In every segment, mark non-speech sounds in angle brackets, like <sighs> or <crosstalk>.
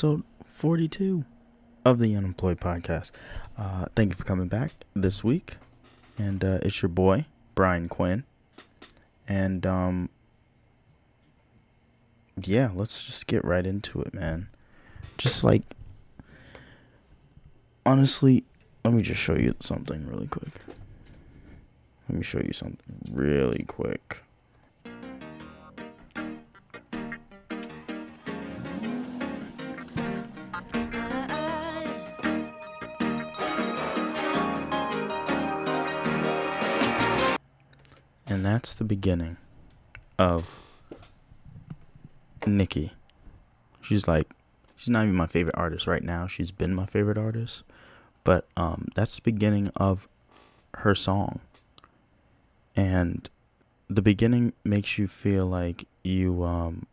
episode 42 of the Unemployed Podcast. Uh, thank you for coming back this week. And uh, it's your boy, Brian Quinn. And um, yeah, let's just get right into it, man. Just like, honestly, let me just show you something really quick. Let me show you something really quick. That's the beginning of Nikki. She's like, she's not even my favorite artist right now. She's been my favorite artist. But um, that's the beginning of her song. And the beginning makes you feel like you um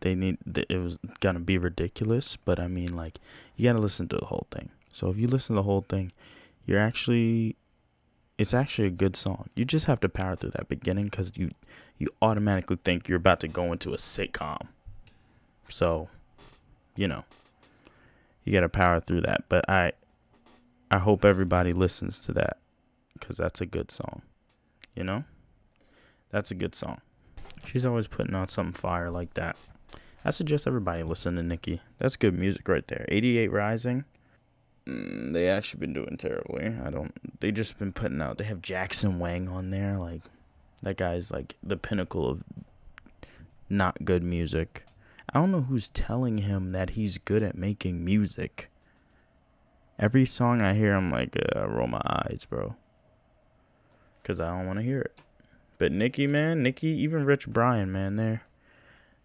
they need it was gonna be ridiculous but i mean like you gotta listen to the whole thing so if you listen to the whole thing you're actually it's actually a good song. You just have to power through that beginning because you you automatically think you're about to go into a sitcom. So, you know, you got to power through that. But I I hope everybody listens to that because that's a good song. You know, that's a good song. She's always putting out something fire like that. I suggest everybody listen to Nicki. That's good music right there. 88 Rising. Mm, they actually been doing terribly. I don't. They just been putting out. They have Jackson Wang on there. Like that guy's like the pinnacle of not good music. I don't know who's telling him that he's good at making music. Every song I hear, I'm like, uh, I roll my eyes, bro. Cause I don't want to hear it. But Nicki, man, Nicki, even Rich Brian, man, they're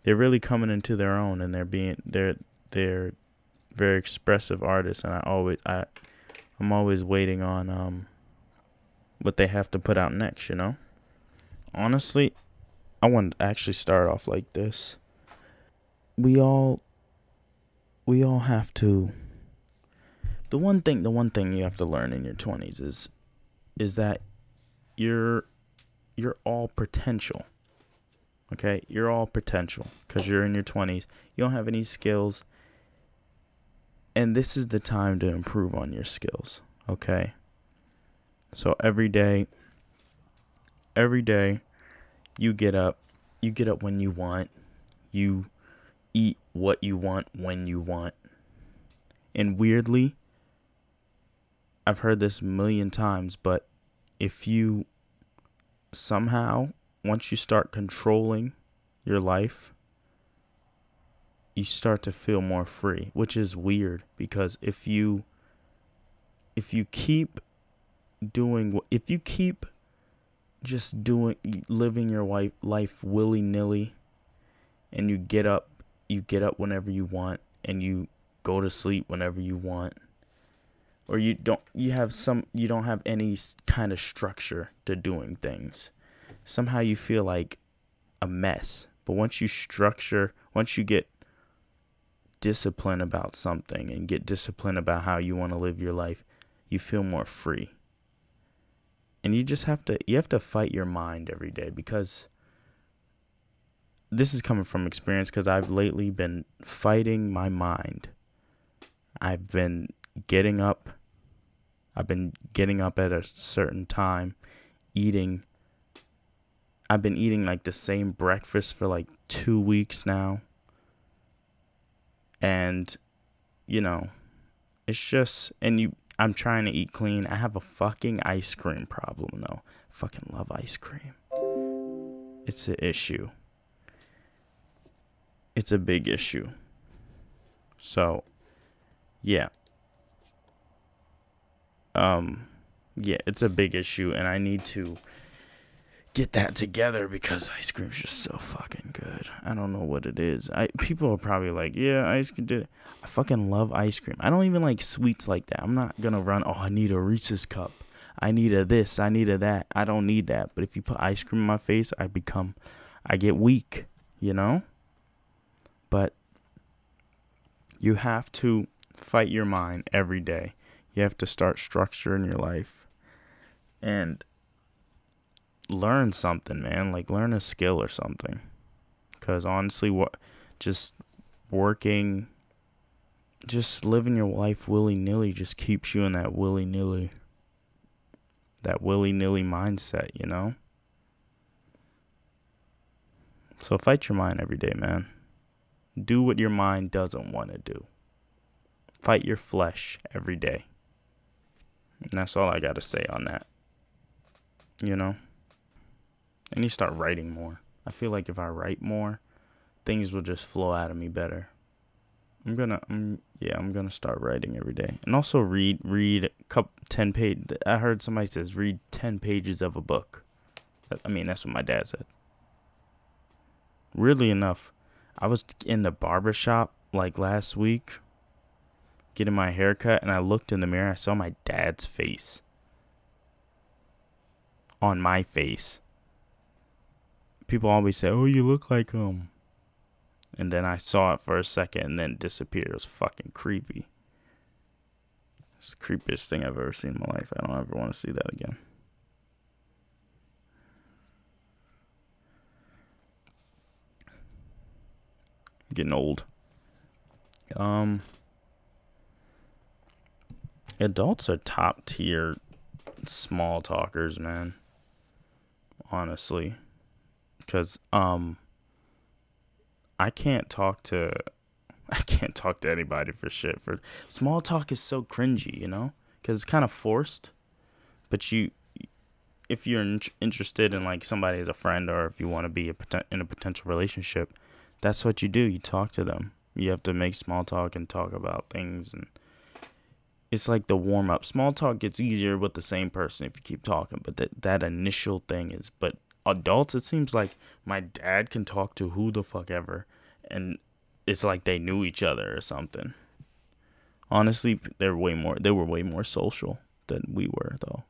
they're really coming into their own, and they're being they're they're very expressive artists, and I always I I'm always waiting on um what they have to put out next. You know, honestly, I want to actually start off like this. We all we all have to. The one thing, the one thing you have to learn in your twenties is, is that you're you're all potential. Okay, you're all potential because you're in your 20s. You don't have any skills. And this is the time to improve on your skills, okay? So every day every day you get up, you get up when you want. You eat what you want when you want. And weirdly, I've heard this a million times, but if you somehow once you start controlling your life, you start to feel more free, which is weird because if you if you keep doing if you keep just doing living your life life willy-nilly and you get up you get up whenever you want and you go to sleep whenever you want or you don't you have some you don't have any kind of structure to doing things. Somehow you feel like a mess but once you structure once you get discipline about something and get discipline about how you want to live your life, you feel more free. And you just have to you have to fight your mind every day because this is coming from experience because I've lately been fighting my mind. I've been getting up I've been getting up at a certain time, eating I've been eating like the same breakfast for like 2 weeks now and you know it's just and you i'm trying to eat clean. I have a fucking ice cream problem though. Fucking love ice cream. It's an issue. It's a big issue. So yeah. Um yeah it's a big issue and i need to get that together because ice cream's just so fucking good. I don't know what it is. I people are probably like, yeah, ice cream did. I fucking love ice cream. I don't even like sweets like that. I'm not gonna run. Oh, I need a Reese's cup. I need a this. I need a that. I don't need that. But if you put ice cream in my face, I become, I get weak. You know. But you have to fight your mind every day. You have to start structuring your life. And learn something, man. Like learn a skill or something. Cause honestly, what just working, just living your life willy nilly just keeps you in that willy nilly, that willy nilly mindset, you know? So fight your mind every day, man. Do what your mind doesn't want to do. Fight your flesh every day. And that's all I got to say on that. You know? I need to start writing more. I feel like if I write more, things will just flow out of me better. I'm gonna, yeah, I'm gonna start writing every day, and also read, read a couple ten page. I heard somebody says read ten pages of a book. I mean, that's what my dad said. Weirdly enough, I was in the barber shop like last week, getting my hair cut, and I looked in the mirror. I saw my dad's face on my face. People always say, "Oh, you look like him," and then I saw it for a second and then disappeared. It was fucking creepy. It's the creepiest thing I've ever seen in my life. I don't ever want to see that again. getting old. Um, adults are top tier small talkers, man. Honestly, because um, I can't talk to, <laughs> I can't talk to anybody for shit. For small talk is so cringy, you know, because it's kind of forced. But you, if you're in- interested in like somebody as a friend, or if you want to be a in a potential relationship, that's what you do. You talk to them. You have to make small talk and talk about things and it's like the warm up. Small talk gets easier with the same person if you keep talking, but that that initial thing is but adults it seems like my dad can talk to who the fuck ever and it's like they knew each other or something. Honestly, they're way more they were way more social than we were though.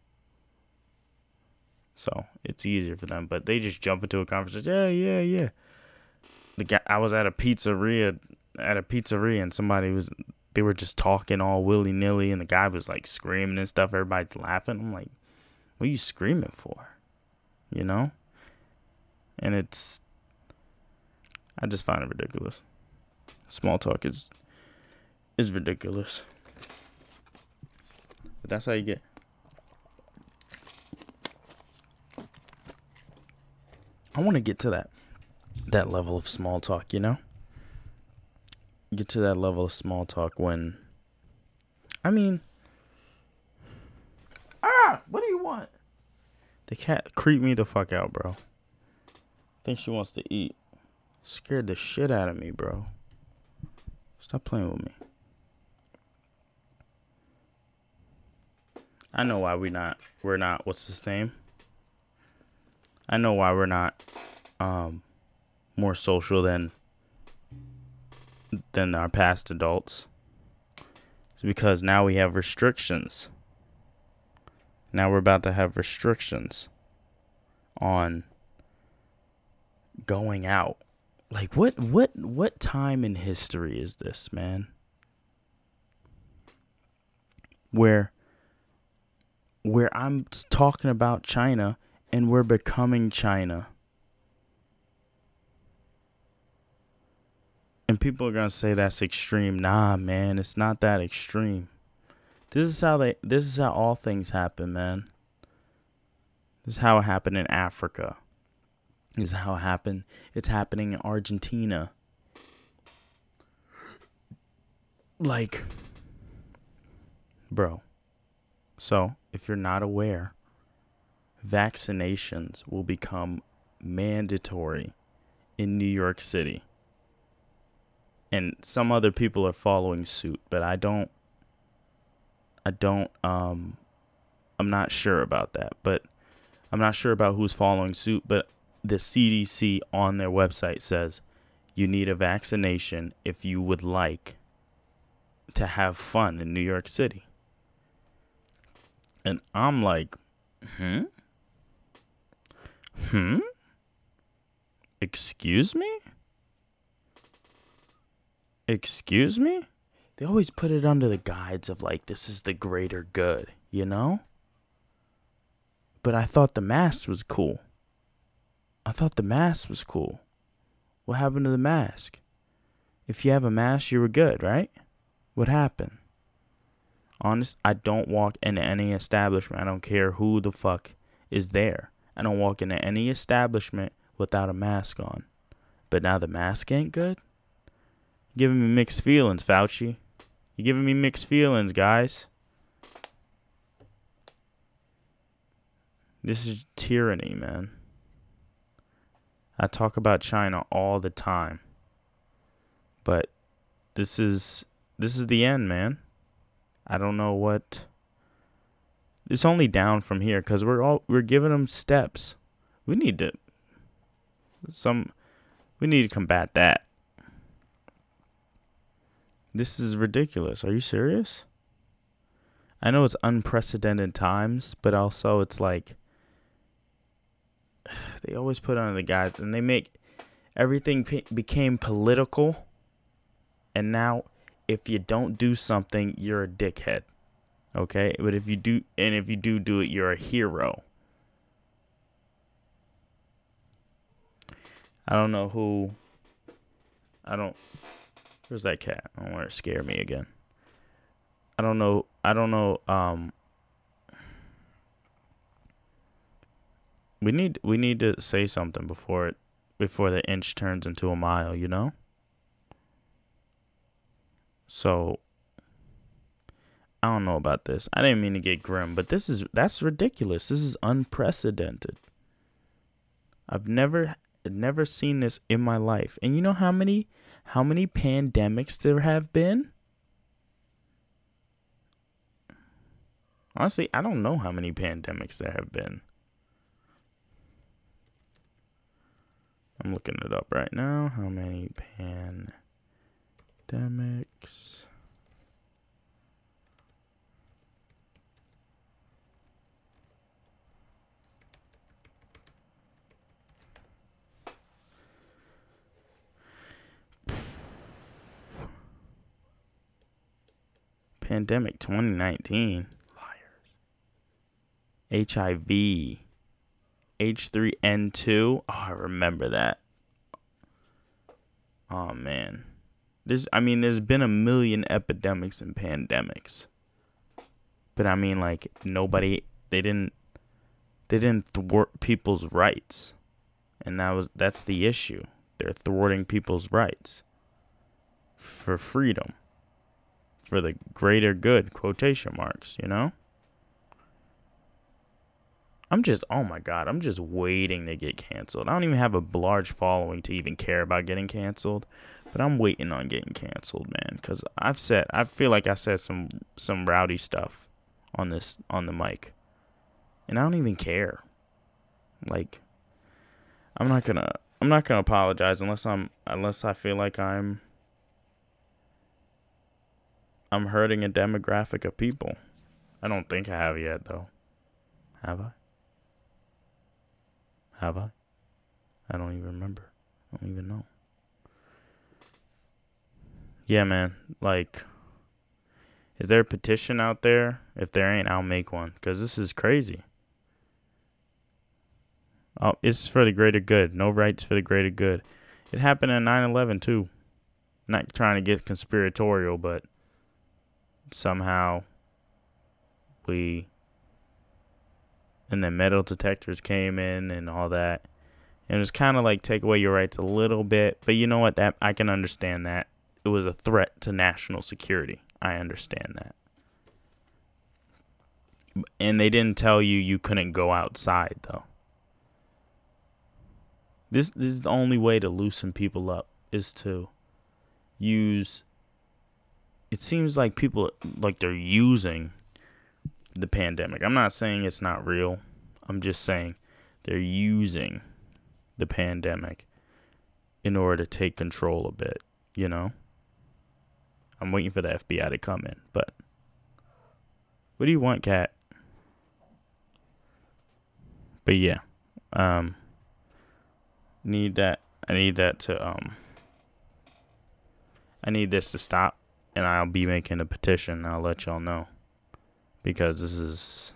So, it's easier for them, but they just jump into a conversation. Yeah, yeah, yeah the guy I was at a pizzeria at a pizzeria and somebody was they were just talking all willy nilly and the guy was like screaming and stuff. Everybody's laughing. I'm like, what are you screaming for? You know? And it's I just find it ridiculous. Small talk is is ridiculous. But that's how you get I want to get to that that level of small talk, you know? Get to that level of small talk when I mean Ah, what do you want? The cat creeped me the fuck out, bro. Think she wants to eat. Scared the shit out of me, bro. Stop playing with me. I know why we not we're not what's his name? I know why we're not um more social than than our past adults. It's because now we have restrictions. Now we're about to have restrictions on going out. Like what what what time in history is this, man? Where where I'm talking about China and we're becoming China. And people are gonna say that's extreme. Nah, man, it's not that extreme. This is how they. This is how all things happen, man. This is how it happened in Africa. Is how it happened. It's happening in Argentina. Like, bro. So, if you're not aware, vaccinations will become mandatory in New York City and some other people are following suit, but I don't I don't um I'm not sure about that, but I'm not sure about who's following suit, but the CDC on their website says you need a vaccination if you would like to have fun in New York City. And I'm like, hmm? Hmm? Excuse me? Excuse me? They always put it under the guides of like, this is the greater good, you know? But I thought the mask was cool. I thought the mask was cool. What happened to the mask? If you have a mask, you were good, right? What happened? Honest, I don't walk into any establishment. I don't care who the fuck is there. I don't walk into any establishment without a mask on. But now the mask ain't good? You're giving me mixed feelings, Fauci. You're giving me mixed feelings, guys. This is tyranny, man. I talk about China all the time. But this is this is the end, man. I don't know what it's only down from here cuz we're all we're giving them steps. We need to some we need to combat that. This is ridiculous. Are you serious? I know it's unprecedented times, but also it's like they always put on the guise and they make everything became political. And now if you don't do something you're a dickhead. Okay? But if you do and if you do do it you're a hero. I don't know who i don't where's that cat? I don't want to scare me again. I don't know i don't know um we need we need to say something before it before the inch turns into a mile, you know? So I don't know about this. I didn't mean to get grim, but this is that's ridiculous. This is unprecedented. I've never never seen this in my life. And you know how many how many pandemics there have been? Honestly, I don't know how many pandemics there have been. I'm looking it up right now. How many pandemics? Pandemic 2019. Liars. HIV. H3N2. Oh, I remember that. Oh man. This I mean there's been a million epidemics and pandemics. But I mean like nobody they didn't they didn't thwart people's rights. And that was that's the issue. They're thwarting people's rights for freedom. For the greater good, quotation marks, you know? I'm just, oh my God, I'm just waiting to get canceled. I don't even have a large following to even care about getting canceled, but I'm waiting on getting canceled, man. Cause I've said, I feel like I said some some rowdy stuff on this on the mic, and I don't even care. Like, I'm not gonna, I'm not gonna apologize unless I'm, unless I feel like I'm, I'm hurting a demographic of people. I don't think I have yet, though. Have I? Have I? I don't even remember. I don't even know. Yeah, man. Like, is there a petition out there? If there ain't, I'll make one. Because this is crazy. Oh, it's for the greater good. No rights for the greater good. It happened in 9 11, too. Not trying to get conspiratorial, but somehow we and then metal detectors came in and all that. And it was kind of like take away your rights a little bit, but you know what? That I can understand that it was a threat to national security. I understand that. And they didn't tell you you couldn't go outside though. This this is the only way to loosen people up is to use it seems like people like they're using the pandemic. I'm not saying it's not real. I'm just saying they're using the pandemic in order to take control a bit, you know? I'm waiting for the FBI to come in, but what do you want, cat? But yeah. Um need that I need that to um I need this to stop and I'll be making a petition. I'll let y'all know because this is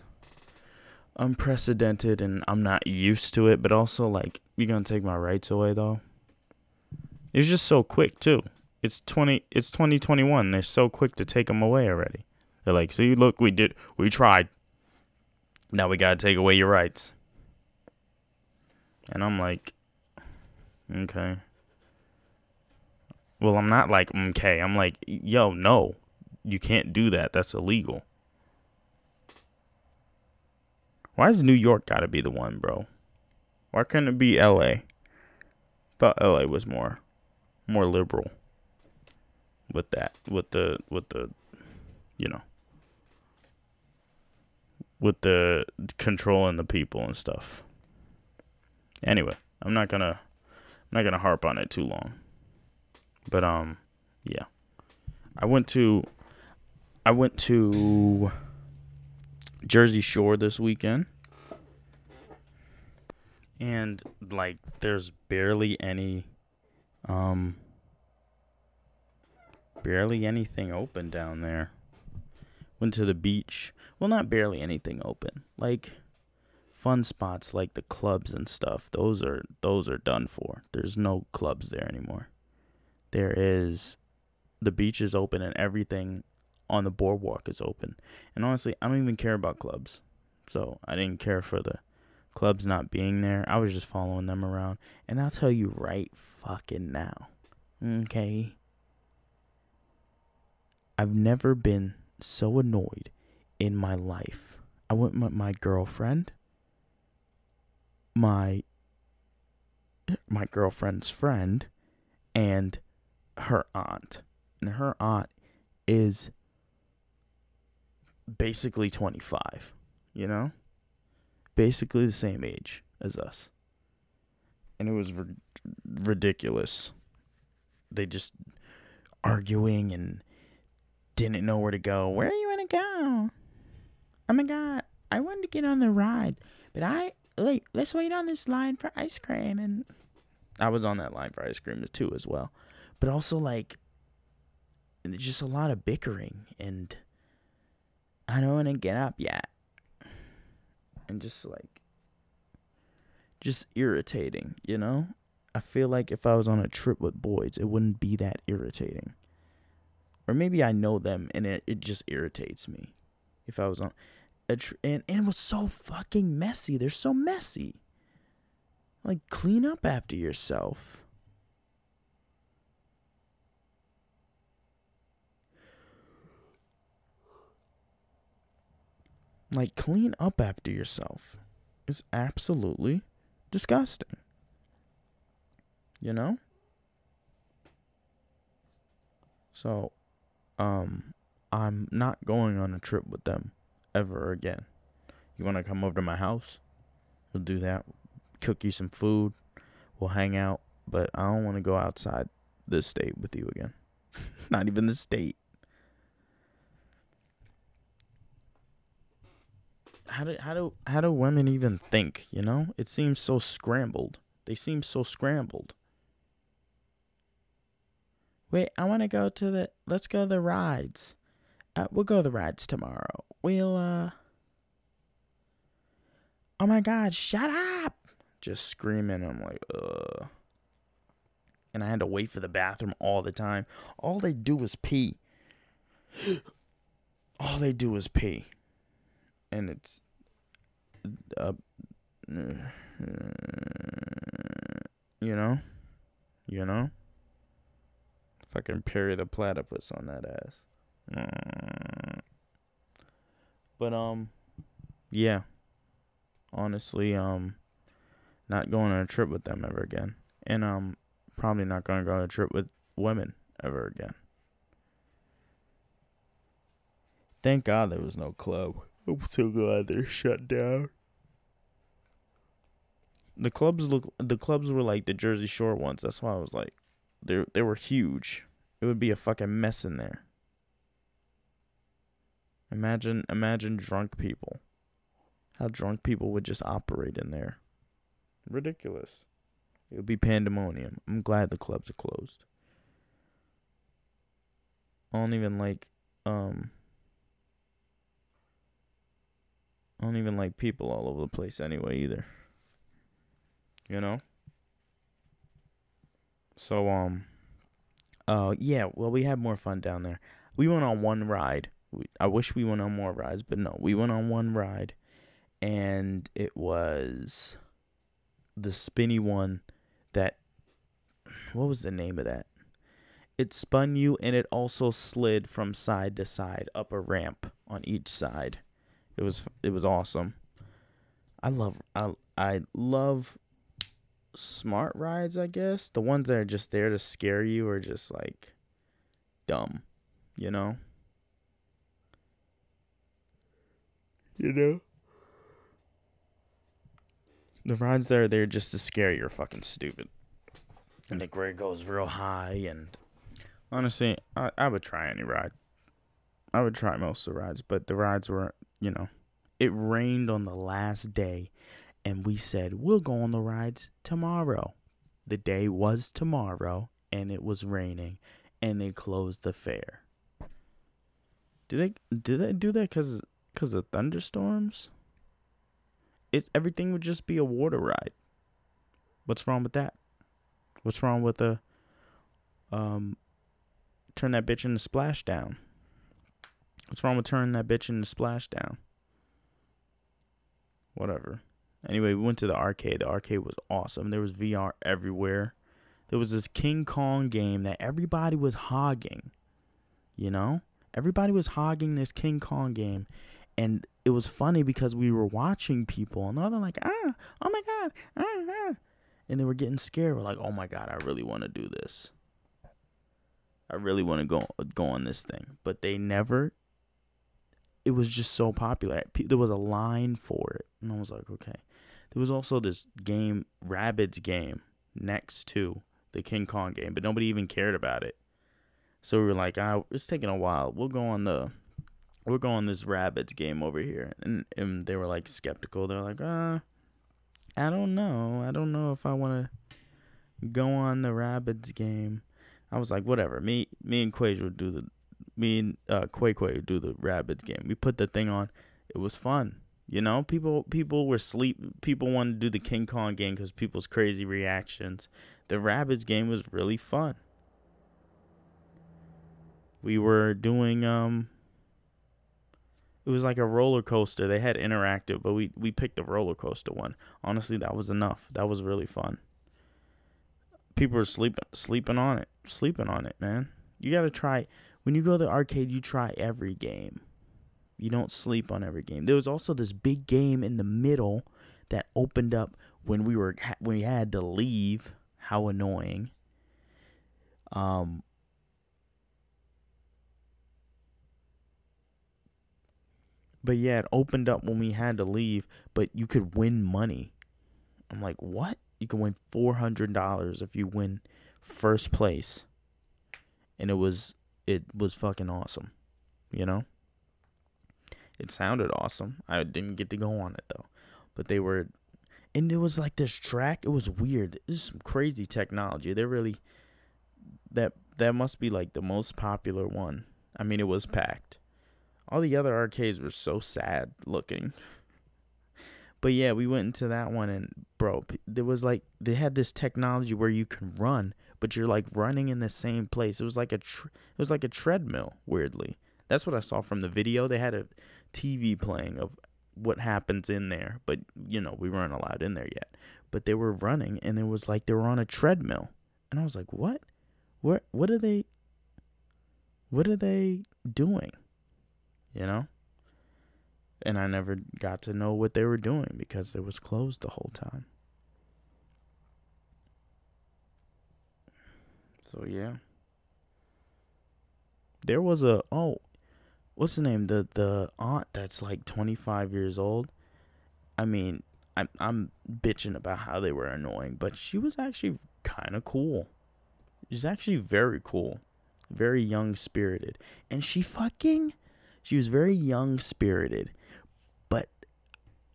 unprecedented and I'm not used to it, but also like you're gonna take my rights away though. It's just so quick too. It's twenty. It's twenty twenty one. They're so quick to take them away already. They're like, see, look, we did, we tried. Now we gotta take away your rights. And I'm like, okay. Well, I'm not like mm, okay. I'm like, yo, no, you can't do that. That's illegal. Why is New York gotta be the one, bro? Why couldn't it be L.A.? Thought L.A. was more, more liberal. With that, with the, with the, you know, with the controlling the people and stuff. Anyway, I'm not gonna, I'm not gonna harp on it too long. But um, yeah, I went to, I went to Jersey Shore this weekend. And like there's barely any um barely anything open down there. Went to the beach. Well, not barely anything open. Like fun spots like the clubs and stuff. Those are those are done for. There's no clubs there anymore. There is the beach is open and everything on the boardwalk is open. And honestly, I don't even care about clubs. So I didn't care for the clubs not being there. I was just following them around. And I'll tell you right fucking now. Okay. I've never been so annoyed in my life. I went with my girlfriend, my my girlfriend's friend, and her aunt. And her aunt is basically 25, you know? Basically the same age as us. And it was r- ridiculous. They just arguing and didn't know where to go. Where are you going to go? Oh my god, I wanted to get on the ride, but I wait, let's wait on this line for ice cream and I was on that line for ice cream too as well. But also like just a lot of bickering and I don't want to get up yet. And just like, just irritating, you know? I feel like if I was on a trip with boys, it wouldn't be that irritating. Or maybe I know them and it, it just irritates me. If I was on a trip, and, and it was so fucking messy. They're so messy. Like, clean up after yourself. Like, clean up after yourself. It's absolutely disgusting. You know? So, um, I'm not going on a trip with them ever again. You want to come over to my house? We'll do that. Cook you some food. We'll hang out. But I don't want to go outside this state with you again. <laughs> not even the state. How do how do how do women even think? You know, it seems so scrambled. They seem so scrambled. Wait, I want to go to the. Let's go to the rides. Uh, we'll go to the rides tomorrow. We'll uh. Oh my God! Shut up! Just screaming. I'm like, ugh. And I had to wait for the bathroom all the time. All they do is pee. <gasps> All they do is pee and it's uh, you know, you know, fucking Perry the platypus on that ass. But um, yeah, honestly, um, not going on a trip with them ever again, and um, probably not gonna go on a trip with women ever again. Thank God there was no club. I'm so glad they're shut down. The clubs look the clubs were like the Jersey Shore ones. That's why I was like they they were huge. It would be a fucking mess in there. Imagine imagine drunk people. How drunk people would just operate in there. Ridiculous. It would be pandemonium. I'm glad the clubs are closed. I don't even like um I don't even like people all over the place anyway either. You know? So um uh, yeah, well, we had more fun down there. We went on one ride. We, I wish we went on more rides, but no, we went on one ride, and it was the spinny one that. What was the name of that? It spun you, and it also slid from side to side up a ramp on each side. It was it was awesome. I love I I love smart rides, I guess. The ones that are just there to scare you are just like dumb, you know? You know? The rides that are there just to scare you are fucking stupid. And the grade goes real high and honestly, I, I would try any ride. I would try most of the rides, but the rides were, you know, it rained on the last day and we said we'll go on the rides tomorrow. The day was tomorrow and it was raining and they closed the fair. Do they do they do that cuz cuz of thunderstorms? It everything would just be a water ride. What's wrong with that? What's wrong with the um turn that bitch into splashdown? What's wrong with turning that bitch into splashdown? Whatever. Anyway, we went to the arcade. The arcade was awesome. There was VR everywhere. There was this King Kong game that everybody was hogging. You know? Everybody was hogging this King Kong game. And it was funny because we were watching people and they're like, ah, oh my God, ah, ah. And they were getting scared. We're like, oh my God, I really want to do this. I really want to go go on this thing. But they never it was just so popular. There was a line for it. And I was like, okay. There was also this game, Rabbids game, next to the King Kong game, but nobody even cared about it. So we were like, ah, it's taking a while. We'll go on the, we'll go on this Rabbids game over here. And, and they were like skeptical. They're like, ah, uh, I don't know. I don't know if I want to go on the Rabbids game. I was like, whatever. Me, me and Quage would do the, me and uh, Quay Quay do the Rabbids game. We put the thing on. It was fun. You know, people people were sleep. People wanted to do the King Kong game because people's crazy reactions. The Rabbids game was really fun. We were doing um. It was like a roller coaster. They had interactive, but we we picked the roller coaster one. Honestly, that was enough. That was really fun. People were sleeping sleeping on it, sleeping on it, man. You got to try when you go to the arcade. You try every game. You don't sleep on every game. There was also this big game in the middle that opened up when we were when we had to leave. How annoying. Um But yeah, it opened up when we had to leave, but you could win money. I'm like, "What? You can win $400 if you win first place." And it was it was fucking awesome. You know? It sounded awesome. I didn't get to go on it though, but they were, and it was like this track. It was weird. This is some crazy technology. They're really that that must be like the most popular one. I mean, it was packed. All the other arcades were so sad looking. But yeah, we went into that one and bro, there was like they had this technology where you can run, but you're like running in the same place. It was like a tr- it was like a treadmill, weirdly. That's what I saw from the video. They had a TV playing of what happens in there, but you know, we weren't allowed in there yet. But they were running and it was like they were on a treadmill. And I was like, "What? What what are they what are they doing?" You know? And I never got to know what they were doing because it was closed the whole time. So yeah. There was a oh, what's the name? The the aunt that's like 25 years old. I mean, I'm I'm bitching about how they were annoying, but she was actually kind of cool. She's actually very cool, very young spirited, and she fucking, she was very young spirited, but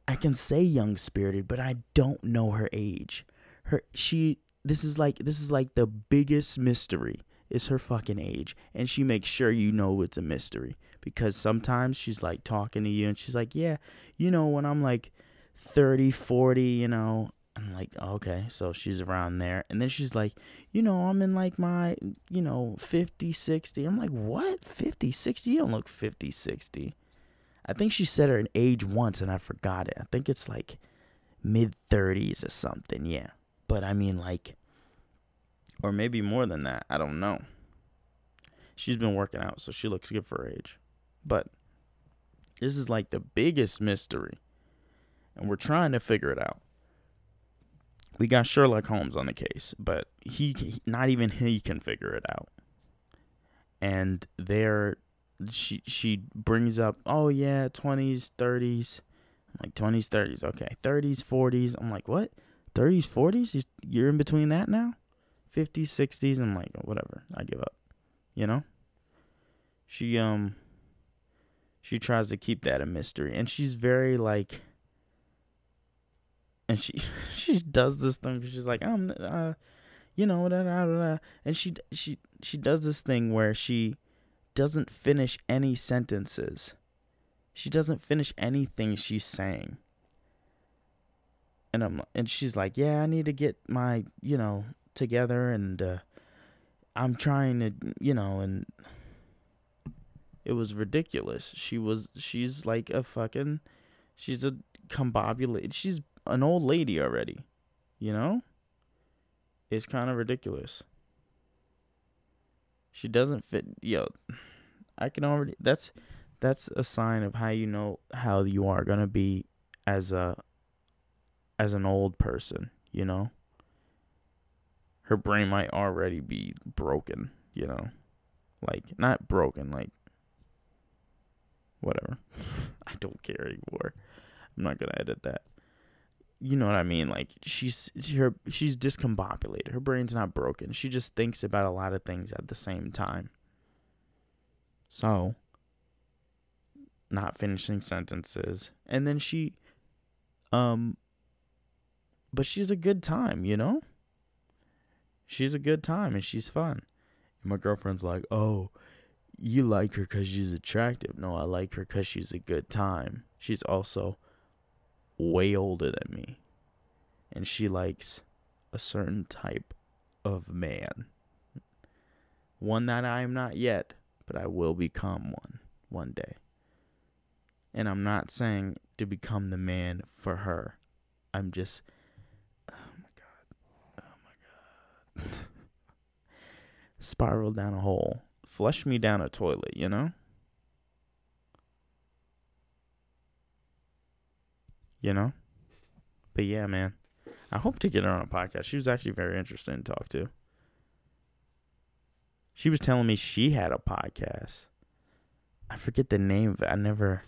I can say young spirited, but I don't know her age. Her she this is like this is like the biggest mystery is her fucking age, and she makes sure you know it's a mystery because sometimes she's like talking to you and she's like, "Yeah, you know, when I'm like 30, 40, you know, I'm like, okay, so she's around there. And then she's like, you know, I'm in like my, you know, 50, 60. I'm like, what? 50, 60? You don't look 50, 60. I think she said her age once and I forgot it. I think it's like mid 30s or something. Yeah. But I mean, like, or maybe more than that. I don't know. She's been working out, so she looks good for her age. But this is like the biggest mystery. And we're trying to figure it out we got Sherlock Holmes on the case, but he not even he can figure it out. And there, she she brings up, oh yeah, twenties, thirties. I'm like twenties, thirties, okay, thirties, forties. I'm like, what? Thirties, forties? You're in between that now? Fifties, sixties. I'm like, whatever. I give up. You know. She um. She tries to keep that a mystery, and she's very like and she <laughs> she does this thing. She's like, I'm, uh, you know, da, da, da, and she she she does this thing where she doesn't finish any sentences. She doesn't finish anything she's saying. And I'm and she's like, yeah, I need to get my you know together, and uh, I'm trying to you know, and it was ridiculous. She was she's like a fucking, she's a combobulated. She's an old lady already. You know? It's kind of ridiculous. She doesn't fit yo. I can already that's that's a sign of how you know how you are going to be as a as an old person, you know? Her brain might already be broken, you know? Like not broken, like whatever. <laughs> I don't care anymore. I'm not to edit that you know what I mean? Like she's her she's discombobulated. Her brain's not broken. She just thinks about a lot of things at the same time. So, not finishing sentences. And then she um but she's a good time, you know? She's a good time and she's fun. And my girlfriend's like, "Oh, you like her cuz she's attractive." No, I like her cuz she's a good time. She's also way older than me. And she likes a certain type of man. One that I am not yet, but I will become one one day. And I'm not saying to become the man for her. I'm just oh my god. Oh my god. <laughs> Spiral down a hole. Flush me down a toilet, you know? you know? But yeah, man. I hope to get her on a podcast. She was actually very interesting to talk to. She was telling me she had a podcast. I forget the name. I never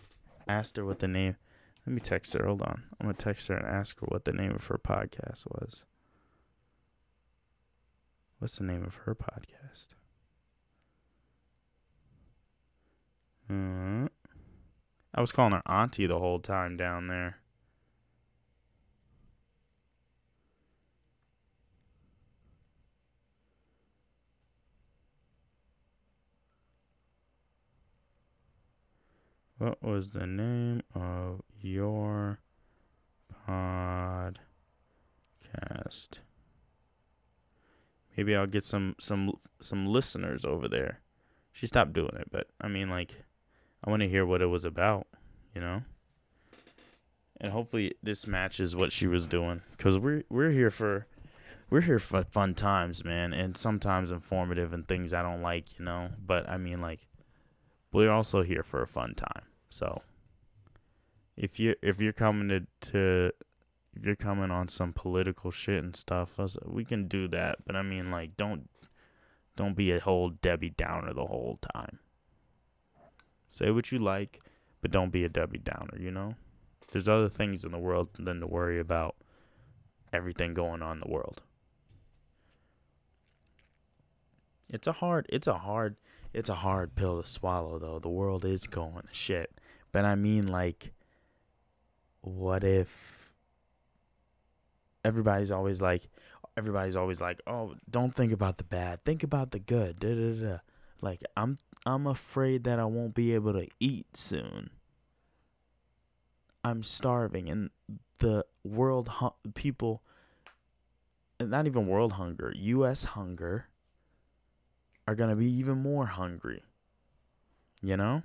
asked her what the name. Let me text her. Hold on. I'm to text her and ask her what the name of her podcast was. What's the name of her podcast? Uh, I was calling her auntie the whole time down there. What was the name of your podcast? Maybe I'll get some some some listeners over there. She stopped doing it, but I mean like I want to hear what it was about, you know? And hopefully this matches what she was doing cuz we're we're here for we're here for fun times, man, and sometimes informative and things I don't like, you know, but I mean like we're also here for a fun time. So if you if you're coming to, to if you're coming on some political shit and stuff, we can do that. But I mean, like, don't don't be a whole Debbie Downer the whole time. Say what you like, but don't be a Debbie Downer. You know, there's other things in the world than to worry about everything going on in the world. It's a hard, it's a hard, it's a hard pill to swallow though. The world is going to shit. But I mean, like, what if everybody's always like, everybody's always like, oh, don't think about the bad, think about the good. Da, da, da. Like, I'm I'm afraid that I won't be able to eat soon. I'm starving, and the world people not even world hunger, US hunger are going to be even more hungry. You know?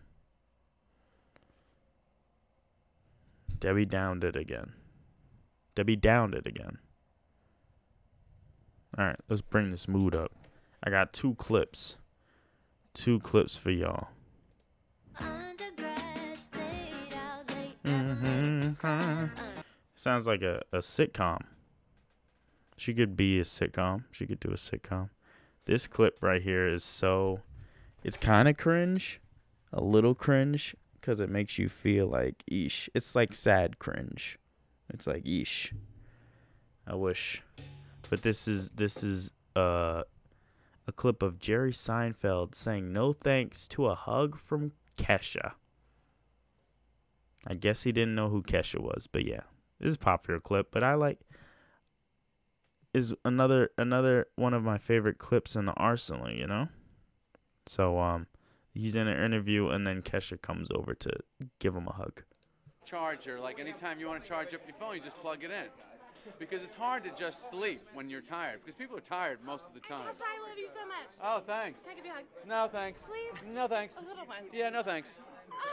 Debbie downed it again. Debbie downed it again. All right, let's bring this mood up. I got two clips. Two clips for y'all. Mm-hmm. Sounds like a, a sitcom. She could be a sitcom. She could do a sitcom. This clip right here is so. It's kind of cringe. A little cringe. Because it makes you feel like, eesh. It's like sad cringe. It's like, eesh. I wish. But this is. This is. Uh a clip of Jerry Seinfeld saying no thanks to a hug from Kesha. I guess he didn't know who Kesha was, but yeah, this is a popular clip. But I like is another another one of my favorite clips in the arsenal. You know, so um, he's in an interview and then Kesha comes over to give him a hug. Charger, like anytime you want to charge up your phone, you just plug it in because it's hard to just sleep when you're tired because people are tired most of the time. Kesha, I love you so much. Oh, thanks. Can I give you a hug? No, thanks. Please? No, thanks. A little one. Yeah, no, thanks.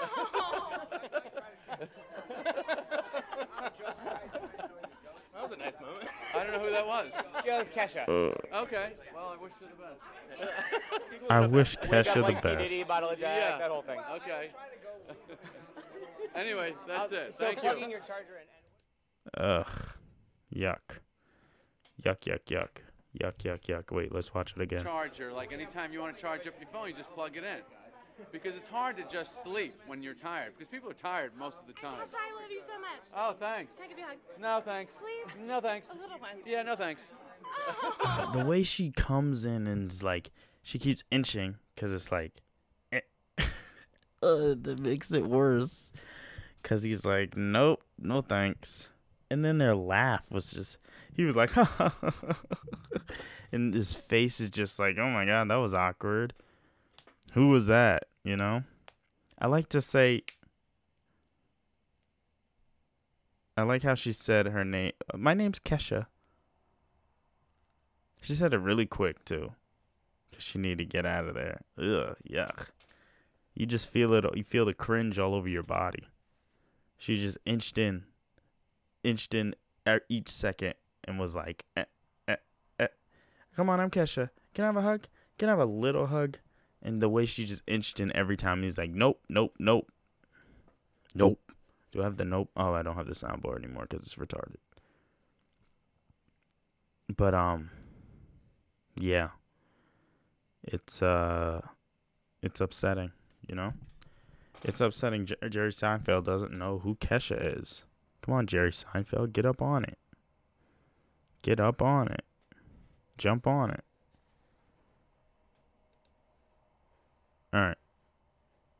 Oh. <laughs> That was a nice moment. I don't know who that was. Yeah, it was Kesha. Uh. Okay. Well, I wish you the best. I wish We got, Kesha the best. Diddy, bottle of Jack, Yeah. that whole thing. Okay. <laughs> anyway, that's it. So Thank plugging you. your charger in. Ugh. Yuck. Yuck, yuck, yuck. Yuck, yuck, yuck. Wait, let's watch it again. Charger, like anytime you want to charge up your phone, you just plug it in because it's hard to just sleep when you're tired because people are tired most of the time. Kesha, I love you so much. Oh, thanks. Can I give you a hug? No, thanks. Please? No, thanks. A little one. Yeah, no, thanks. Oh. <laughs> The way she comes in and is like, she keeps inching because it's like, eh. <laughs> uh, that makes it worse. Because he's like, nope, no thanks. And then their laugh was just, he was like, <laughs> and his face is just like, oh my God, that was awkward. Who was that? You know? I like to say, I like how she said her name. My name's Kesha. She said it really quick too, cause she needed to get out of there. Ugh, yuck. You just feel it. You feel the cringe all over your body. She just inched in, inched in each second, and was like, eh, eh, eh. "Come on, I'm Kesha. Can I have a hug? Can I have a little hug?" And the way she just inched in every time, he's like, "Nope, nope, nope, nope." Do I have the nope? Oh, I don't have the soundboard anymore because it's retarded. But um, yeah, it's uh, it's upsetting. You know, it's upsetting. Jer- Jerry Seinfeld doesn't know who Kesha is. Come on, Jerry Seinfeld, get up on it. Get up on it. Jump on it. All right.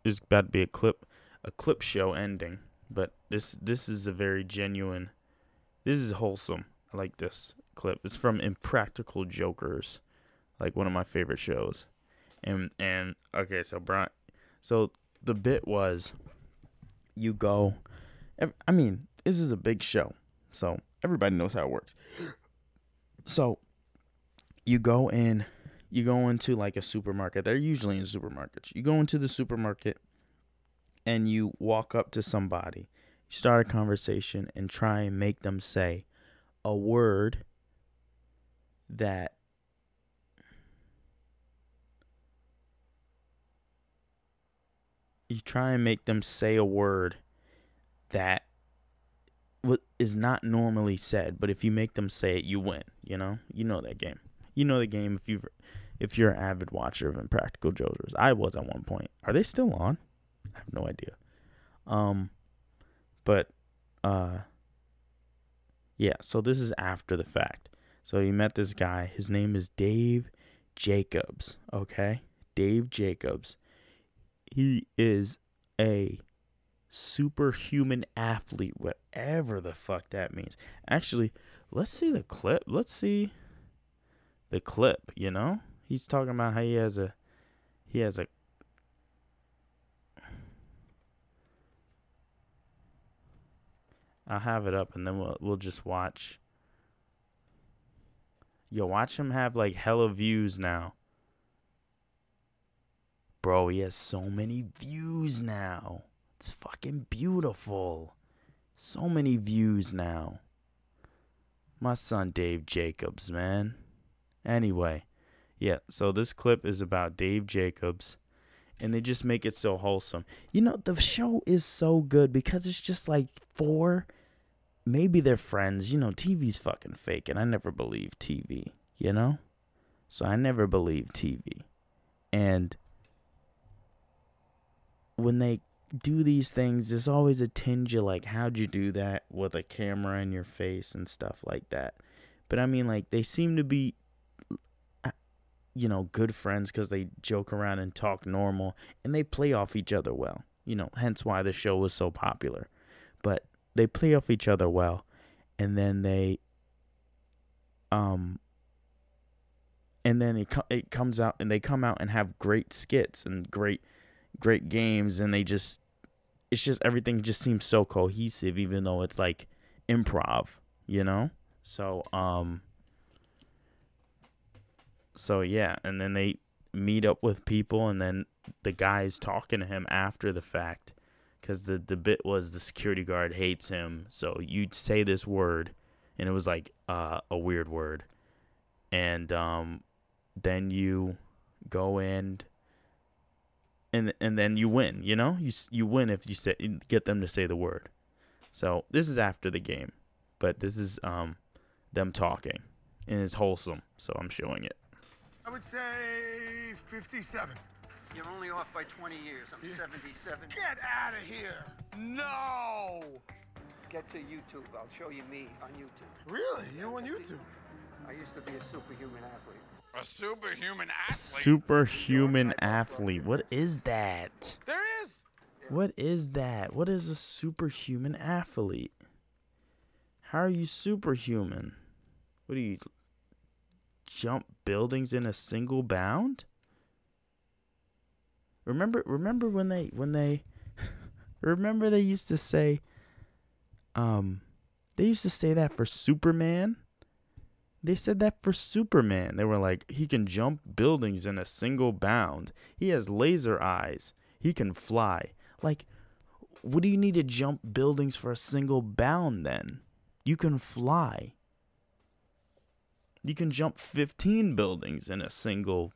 This is about to be a clip, a clip show ending. But this this is a very genuine. This is wholesome. I like this clip. It's from Impractical Jokers, like one of my favorite shows. And and okay, so Brian, so the bit was, you go. I mean, this is a big show, so everybody knows how it works. So, you go in, you go into like a supermarket. They're usually in supermarkets. You go into the supermarket and you walk up to somebody, you start a conversation and try and make them say a word that you try and make them say a word that wa- is not normally said, but if you make them say it, you win. You know, you know that game. You know the game if you've if you're an avid watcher of Impractical Jokers. I was at one point. Are they still on? I have no idea. Um, but uh, yeah. So this is after the fact. So he met this guy. His name is Dave Jacobs. Okay, Dave Jacobs. He is a superhuman athlete, whatever the fuck that means. Actually, let's see the clip. Let's see the clip, you know? He's talking about how he has a he has a I'll have it up and then we'll we'll just watch Yo, watch him have like hella views now. Bro, he has so many views now. It's fucking beautiful. So many views now. My son Dave Jacobs, man. Anyway, yeah, so this clip is about Dave Jacobs and they just make it so wholesome. You know, the show is so good because it's just like four maybe they're friends. You know, TV's fucking fake and I never believe TV, you know? So I never believe TV. And when they do these things, there's always a tinge of like, how'd you do that with a camera in your face and stuff like that. But I mean, like, they seem to be, uh, you know, good friends because they joke around and talk normal and they play off each other well. You know, hence why the show was so popular. But they play off each other well. And then they, um, and then it, co- it comes out and they come out and have great skits and great great games and they just it's just everything just seems so cohesive even though it's like improv you know? So um so yeah and then they meet up with people and then the guy's talking to him after the fact because the, the bit was the security guard hates him so you'd say this word and it was like uh, a weird word. And um then you go in and and then you win you know you you win if you say get them to say the word so this is after the game but this is um them talking and it's wholesome so i'm showing it I would say 57. You're only off by 20 years. I'm 77. Get out of here. No. Get to YouTube. I'll show you me on YouTube. Really? You on YouTube? I used to be a superhuman athlete. A superhuman athlete. superhuman athlete. What is that? There is. what is that? What is a superhuman athlete? How are you superhuman? What do you jump buildings in a single bound? Remember remember when they when they <laughs> remember they used to say um they used to say that for superman they said that for superman. They were like he can jump buildings in a single bound. He has laser eyes. He can fly. Like what do you need to jump buildings for a single bound then? You can fly. You can jump 15 buildings in a single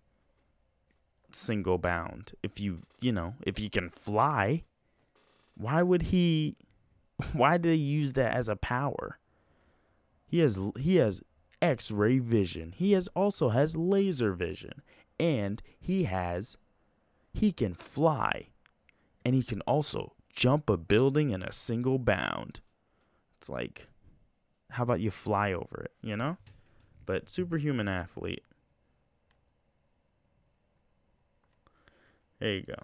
single bound if you you know if you can fly. Why would he <laughs> why do they use that as a power? He has he has x-ray vision he has also has laser vision and he has he can fly and he can also jump a building in a single bound it's like how about you fly over it you know but superhuman athlete. There you go.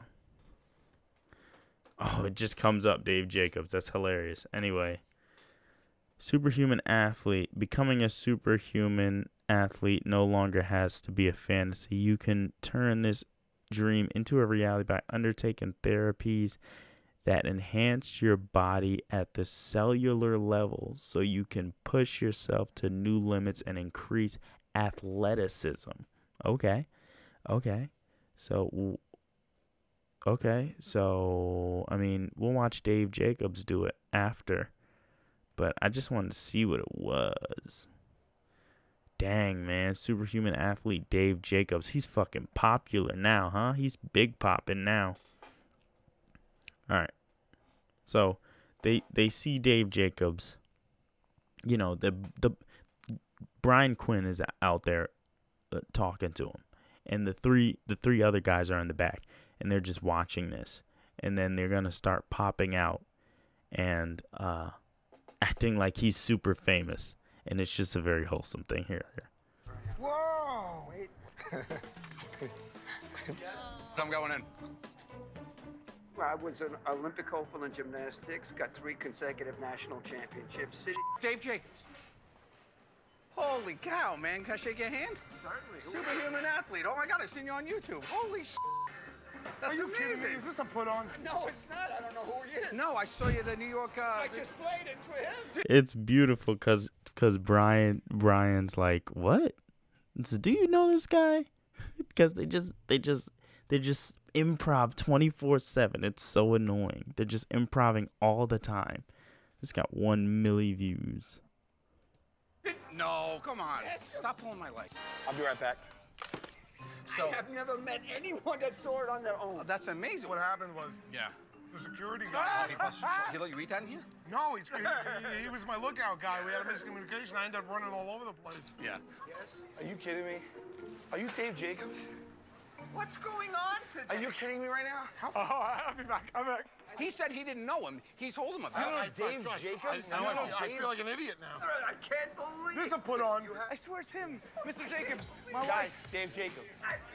Oh, it just comes up, Dave Jacobs. That's hilarious. Anyway, superhuman athlete. Becoming a superhuman athlete no longer has to be a fantasy. You can turn this dream into a reality by undertaking therapies that enhance your body at the cellular level so you can push yourself to new limits and increase athleticism. Okay. Okay. So okay. So I mean, we'll watch Dave Jacobs do it after. But I just wanted to see what it was. Dang, man, superhuman athlete Dave Jacobs. He's fucking popular now, huh? He's big popping now. All right. So they they see Dave Jacobs. You know the the Brian Quinn is out there uh, talking to him, and the three the three other guys are in the back, and they're just watching this, and then they're gonna start popping out, and uh, acting like he's super famous, and it's just a very wholesome thing here. here. Whoa. <laughs> I'm going in. I was an Olympic hopeful in gymnastics, got three consecutive national championships. City. Dave Jacobs. Holy cow, man. Can I shake your hand? Certainly. Superhuman athlete. Oh my god, I've seen you on YouTube. Holy sh! That's Are you kidding me? Is this a put on? No, it's not. I don't know who he is. No, I saw you the New York. Uh, I just played it to him. It's beautiful because cause Brian Brian's like what It's, do you know this guy? <laughs> because they just they just they just improv 24/7. It's so annoying. They're just improving all the time. It's got 1 milli views. No, come on. Stop pulling my leg. I'll be right back. So I have never met anyone that saw it on their own. Oh, that's amazing. What happened was Yeah. the security guy. Ah! <laughs> He let you eat that in here? no, he's, he, he, he was my lookout guy. We had a miscommunication. I ended up running all over the place. Yeah. Yes? Are you kidding me? Are you Dave Jacobs? What's going on today? Are you kidding me right now? Oh, I'll be back. I'm back. He said he didn't know him. He told him about You it. know Dave Jacobs? I, You know, know I Dave- feel like an idiot now. I can't believe This is a put on. I swear it's him, Mr. Jacobs. My Guys, Dave Jacobs.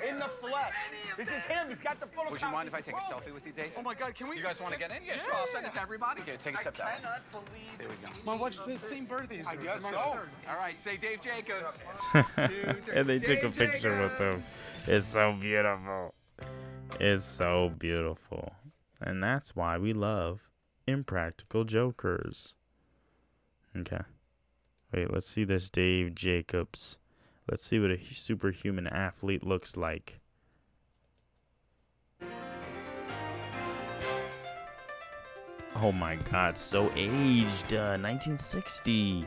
In the flesh. This is him. He's got the photocopy. Would you mind if I take a selfie with you, Dave? Oh my God, can we? You guys want to get in? Yeah, sure. I'll send it to everybody. Okay, take a step down. I cannot believe There we go. My wife's the same birthday as I guess so. All right, say Dave Jacobs. <laughs> <laughs> and they took a picture with him. It's so beautiful. It's so beautiful. And that's why we love Impractical Jokers. Okay. Wait, let's see this Dave Jacobs. Let's see what a superhuman athlete looks like. Oh my god, so aged. Uh, 1960.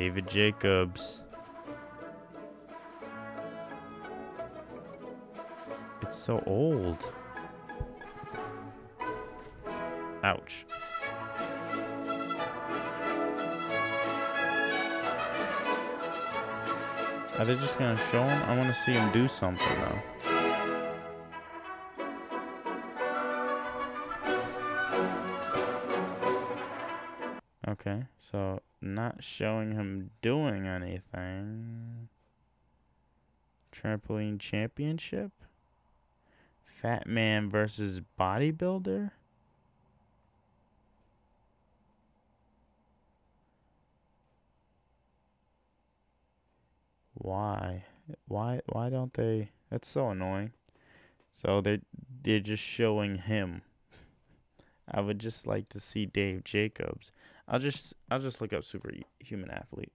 David Jacobs. It's so old. Ouch. Are they just gonna show him? I want to see him do something though. Showing him doing anything. Trampoline championship? Fat man versus bodybuilder? Why? Why why don't they That's so annoying. So they they're just showing him. <laughs> I would just like to see Dave Jacobs. I'll just I'll just look up superhuman athlete.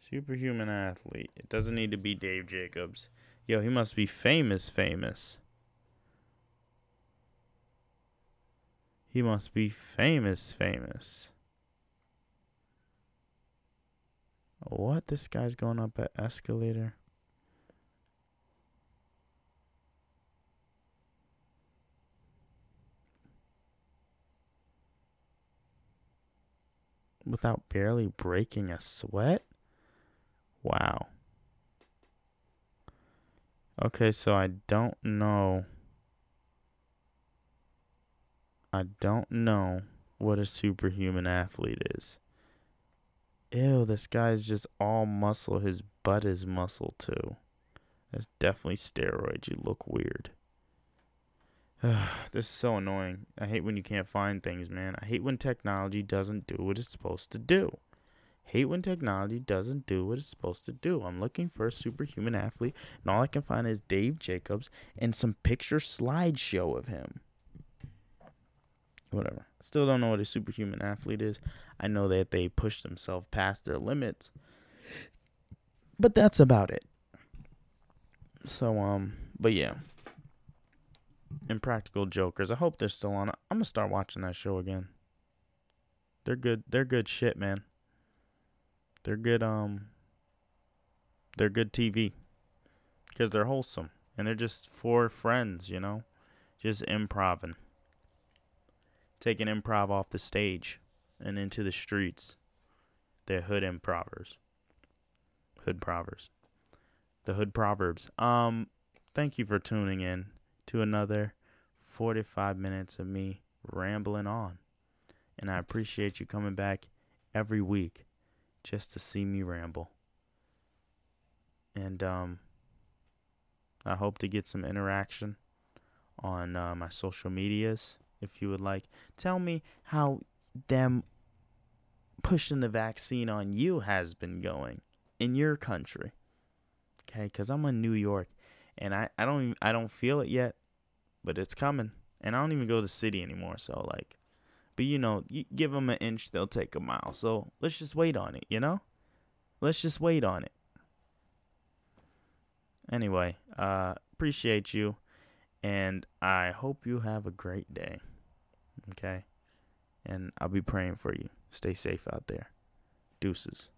Superhuman athlete. It doesn't need to be Dave Jacobs. Yo, he must be famous famous. He must be famous famous. What? This guy's going up an escalator? Without barely breaking a sweat? Wow. Okay, so I don't know. I don't know what a superhuman athlete is. Ew, this guy's just all muscle. His butt is muscle too. That's definitely steroids. You look weird. <sighs> this is so annoying. I hate when you can't find things, man. I hate when technology doesn't do what it's supposed to do. Hate when technology doesn't do what it's supposed to do. I'm looking for a superhuman athlete, and all I can find is Dave Jacobs and some picture slideshow of him. Whatever. Still don't know what a superhuman athlete is. I know that they push themselves past their limits. But that's about it. So um but yeah. Impractical Jokers. I hope they're still on. I'm gonna start watching that show again. They're good. They're good shit, man. They're good. Um. They're good TV. Because they're wholesome and they're just for friends, you know, just improving, taking improv off the stage and into the streets. They're hood improvers. Hood proverbs. The hood proverbs. Um. Thank you for tuning in to another 45 minutes of me rambling on. And I appreciate you coming back every week just to see me ramble. And um I hope to get some interaction on uh, my social medias if you would like. Tell me how them pushing the vaccine on you has been going in your country. Okay, cuz I'm in New York and I I don't even, I don't feel it yet but it's coming. And I don't even go to city anymore, so like, but you know, you give them an inch, they'll take a mile. So let's just wait on it, you know? Let's just wait on it. Anyway, uh, appreciate you, and I hope you have a great day. Okay, and I'll be praying for you. Stay safe out there. Deuces.